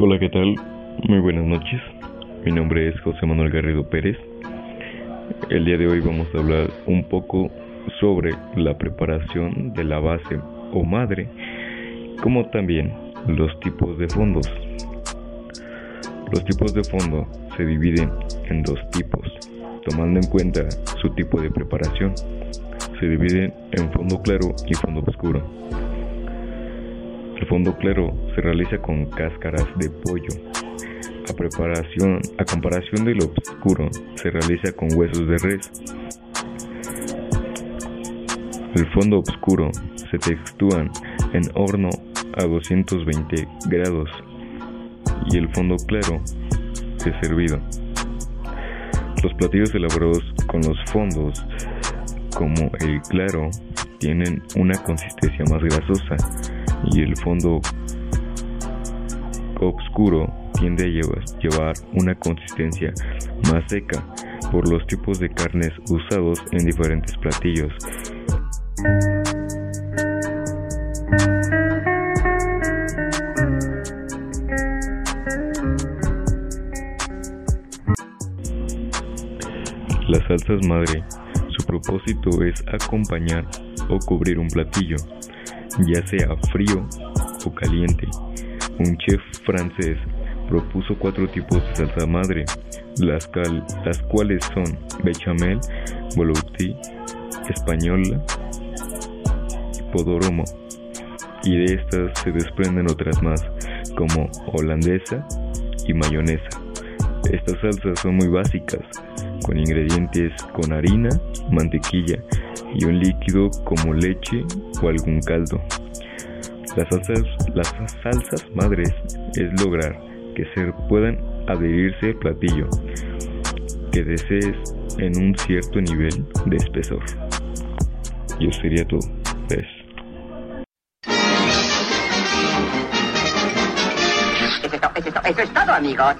Hola, ¿qué tal? Muy buenas noches. Mi nombre es José Manuel Garrido Pérez. El día de hoy vamos a hablar un poco sobre la preparación de la base o madre, como también los tipos de fondos. Los tipos de fondo se dividen en dos tipos, tomando en cuenta su tipo de preparación. Se dividen en fondo claro y fondo oscuro. El fondo claro se realiza con cáscaras de pollo. A comparación del oscuro, se realiza con huesos de res. El fondo oscuro se textúan en horno a 220 grados y el fondo claro es servido. Los platillos elaborados con los fondos como el claro tienen una consistencia más grasosa y el fondo oscuro tiende a llevar una consistencia más seca por los tipos de carnes usados en diferentes platillos. Las salsas madre, su propósito es acompañar o cubrir un platillo, ya sea frío o caliente. Un chef francés propuso cuatro tipos de salsa madre, las, cuales son bechamel, bolotti, española y podoromo. Y de estas se desprenden otras más, como holandesa y mayonesa. Estas salsas son muy básicas, con ingredientes con harina, mantequilla y un líquido como leche o algún caldo. Las salsas, las salsas madres es lograr que se puedan adherirse al platillo que desees en un cierto nivel de espesor. Y eso sería todo. ¿Ves? Eso es todo, eso es todo amigos.